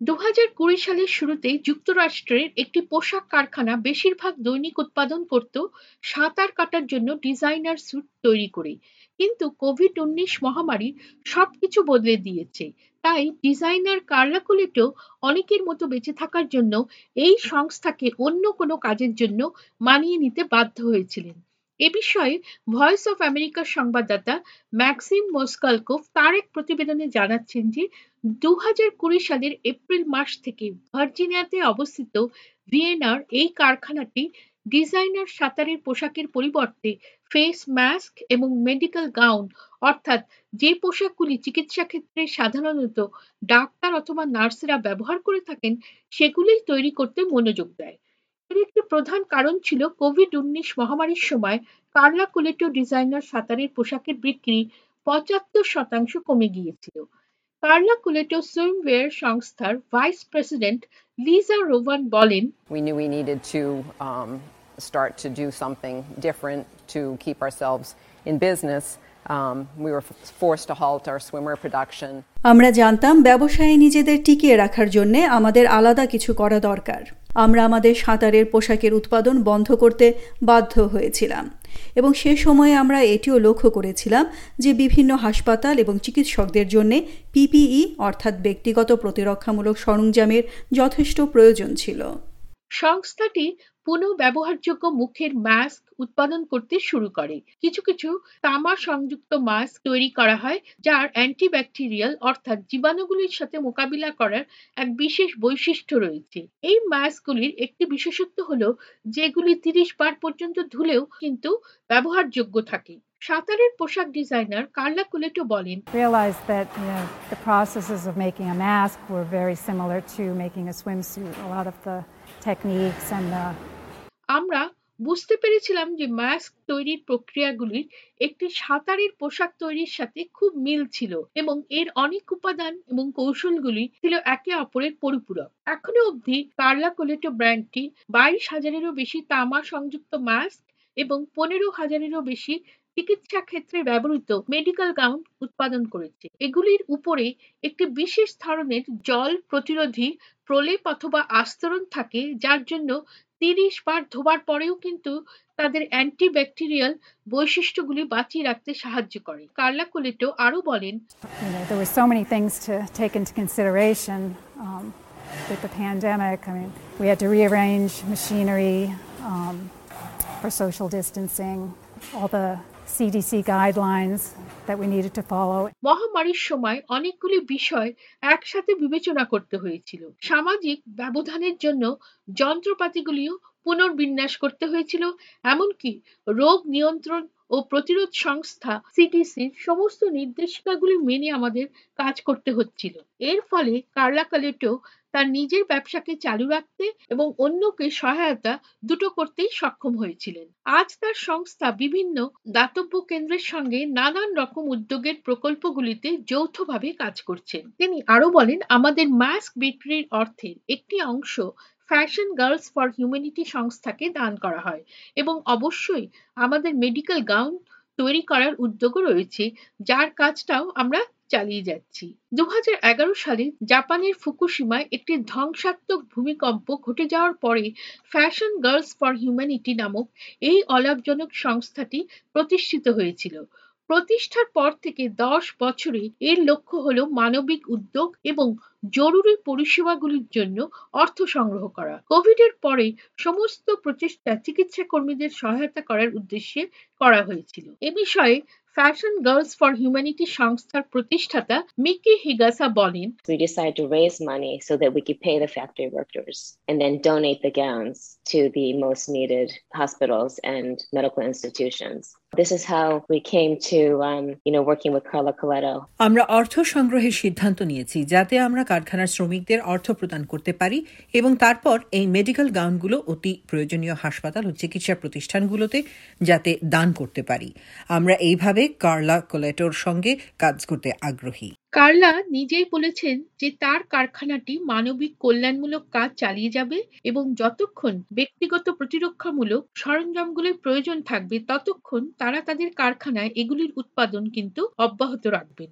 দু সালের শুরুতেই যুক্তরাষ্ট্রের একটি পোশাক কারখানা বেশিরভাগ দৈনিক উৎপাদন করত সাঁতার কাটার জন্য ডিজাইনার স্যুট তৈরি করে কিন্তু কোভিড উনিশ মহামারী সবকিছু বদলে দিয়েছে। তাই ডিজাইনার কার্লা কুলেটো অনেকের মতো বেঁচে থাকার জন্য এই সংস্থাকে অন্য কোনো কাজের জন্য মানিয়ে নিতে বাধ্য হয়েছিলেন। এ বিষয়ে ভয়েস অফ আমেরিকার সংবাদদাতা ম্যাক্সিম মস্কালকোভ তার এক প্রতিবেদনে জানাচ্ছেন যে দু সালের এপ্রিল মাস থেকে ভার্জিনিয়াতে অবস্থিত ভিয়েনার এই কারখানাটি ডিজাইনার সাঁতারের পোশাকের পরিবর্তে ফেস মাস্ক এবং মেডিকেল গাউন, অর্থাৎ যে পোশাকগুলি চিকিৎসা ক্ষেত্রে সাধারণত ডাক্তার অথবা নার্সেরা ব্যবহার করে থাকেন সেগুলি তৈরি করতে মনোযোগ দেয়। এর একটি প্রধান কারণ ছিল কোভিড উনিশ মহামারীর সময় কার্লা কুলেটো ডিজাইনার সাঁতারের পোশাকের বিক্রি পঁচাত্তর শতাংশ কমে গিয়েছিল কার্লা কুলেটো সুইমওয়্যার সংস্থার ভাইস প্রেসিডেন্ট লিজা রোভান বলেন We knew we needed to um, start to do something different to keep ourselves in business. Um, we were forced to halt our swimwear production. আমরা জানতাম ব্যবসায়ে নিজেদের টিকিয়ে রাখার জন্য আমাদের আলাদা কিছু করা দরকার আমরা আমাদের সাঁতারের পোশাকের উৎপাদন বন্ধ করতে বাধ্য হয়েছিলাম। এবং সে সময়ে আমরা এটিও লক্ষ্য করেছিলাম যে বিভিন্ন হাসপাতাল এবং চিকিৎসকদের জন্যে পিপিই অর্থাৎ ব্যক্তিগত প্রতিরক্ষামূলক সরঞ্জামের যথেষ্ট প্রয়োজন ছিল। সংস্থাটি পুনঃব্যবহারযোগ্য মুখের মাস্ক উৎপাদন করতে শুরু করে। কিছু কিছু তামা সংযুক্ত মাস্ক তৈরি করা হয়, যার অ্যান্টিব্যাকটেরিয়াল অর্থাৎ জীবাণুগুলির সাথে মোকাবিলা করার এক বিশেষ বৈশিষ্ট্য রয়েছে। এই মাস্কগুলির একটি বিশেষত্ব হলো, যেগুলি তিরিশ বার পর্যন্ত ধুলেও কিন্তু ব্যবহারযোগ্য থাকে। সাঁতারের পোশাক ডিজাইনার কার্লা কুলেটো বলেন realized that you know the processes of making a mask were very similar to making a swimsuit. A lot of the techniques and the আমরা বুঝতে পেরেছিলাম যে মাস্ক তৈরির প্রক্রিয়াগুলির একটি সাঁতারের পোশাক তৈরির সাথে খুব মিল ছিল এবং এর অনেক উপাদান এবং কৌশলগুলি ছিল একে অপরের পরিপূরক এখনও অবধি কার্লা কোলেটো ব্র্যান্ডটি বাইশ হাজারেরও বেশি তামা সংযুক্ত মাস্ক এবং পনেরো হাজারেরও বেশি চিকিৎসা ক্ষেত্রে ব্যবহৃত মেডিকেল গাউন উৎপাদন করেছে এগুলির উপরে একটি বিশেষ ধরনের জল প্রতিরোধী প্রলেপ অথবা আস্তরণ থাকে যার জন্য তিরিশ বার ধোবার পরেও কিন্তু তাদের অ্যান্টিব্যাকটেরিয়াল বৈশিষ্ট্যগুলি বাঁচিয়ে রাখতে সাহায্য করে কার্লা কোলেটো আরও বলেন there were so many things to take into consideration um, with the pandemic. I mean, we had to rearrange machinery um, for social distancing, all the CDC guidelines that we needed to follow. মহামারীর সময় অনেকগুলি বিষয় একসাথে বিবেচনা করতে হয়েছিল সামাজিক ব্যবধানের জন্য যন্ত্রপাতিগুলিও পুনর্বিন্যাস করতে হয়েছিল, এমনকি রোগ নিয়ন্ত্রণ ও প্রতিরোধ সংস্থা সিডিসির সমস্ত নির্দেশিকাগুলি মেনে আমাদের কাজ করতে হচ্ছিল। এর ফলে কার্লা কালেটো তার নিজের ব্যবসাকে চালু রাখতে এবং অন্যকে সহায়তা দুটো করতেই সক্ষম হয়েছিলেন। আজ তার সংস্থা বিভিন্ন দাতব্য কেন্দ্রের সঙ্গে নানান রকম উদ্যোগের প্রকল্পগুলিতে যৌথভাবে কাজ করছেন। তিনি আরও বলেন, আমাদের মাস্ক বিক্রির অর্থের একটি অংশ ফ্যাশন গার্লস ফর হিউম্যানিটি সংস্থাকে দান করা হয়। এবং অবশ্যই আমাদের মেডিকেল গাউন তৈরি করার উদ্যোগও রয়েছে, যার কাজটাও আমরা চালিয়ে যাচ্ছি। দু হাজার এগারো সালে জাপানের ফুকুশিমায় একটি ধ্বংসাত্মক ভূমিকম্প ঘটে যাওয়ার পরে ফ্যাশন গার্লস ফর হিউম্যানিটি নামক এই অলাভজনক সংস্থাটি প্রতিষ্ঠিত হয়েছিল। প্রতিষ্ঠার পর থেকে দশ বছরে এর লক্ষ্য হলো মানবিক উদ্যোগ এবং জরুরি পরিষেবাগুলির জন্য অর্থ সংগ্রহ করা কোভিড এর পরে সমস্ত প্রচেষ্টা চিকিৎসা কর্মীদের সহায়তা করার উদ্দেশ্যে করা হয়েছিল এ বিষয়ে ফ্যাশন গার্লস ফর হিউম্যানিটি সংস্থার প্রতিষ্ঠাতা মিকি হিগাসা বলেন, we decided to raise money so that we could pay the factory workers and then donate the gowns to the most needed hospitals and medical institutions. This is how we came to, um, you know, working with Carla Coletto. আমরা অর্থ সংগ্রহের সিদ্ধান্ত নিয়েছি যাতে আমরা কারখানার শ্রমিকদের অর্থ প্রদান করতে পারি এবং তারপর এই মেডিকেল গাউনগুলো অতি প্রয়োজনীয় হাসপাতাল ও চিকিৎসা প্রতিষ্ঠানগুলোতে যাতে দান করতে পারি আমরা এইভাবে কার্লা কোলেটোর সঙ্গে কাজ করতে আগ্রহী কার্লা নিজেই বলেছেন যে তার কারখানাটি মানবিক কল্যাণমূলক কাজ চালিয়ে যাবে এবং যতক্ষণ ব্যক্তিগত প্রতিরক্ষামূলক সরঞ্জামগুলির প্রয়োজন থাকবে, ততক্ষণ তারা তাদের কারখানায় এগুলির উৎপাদন কিন্তু অব্যাহত রাখবেন।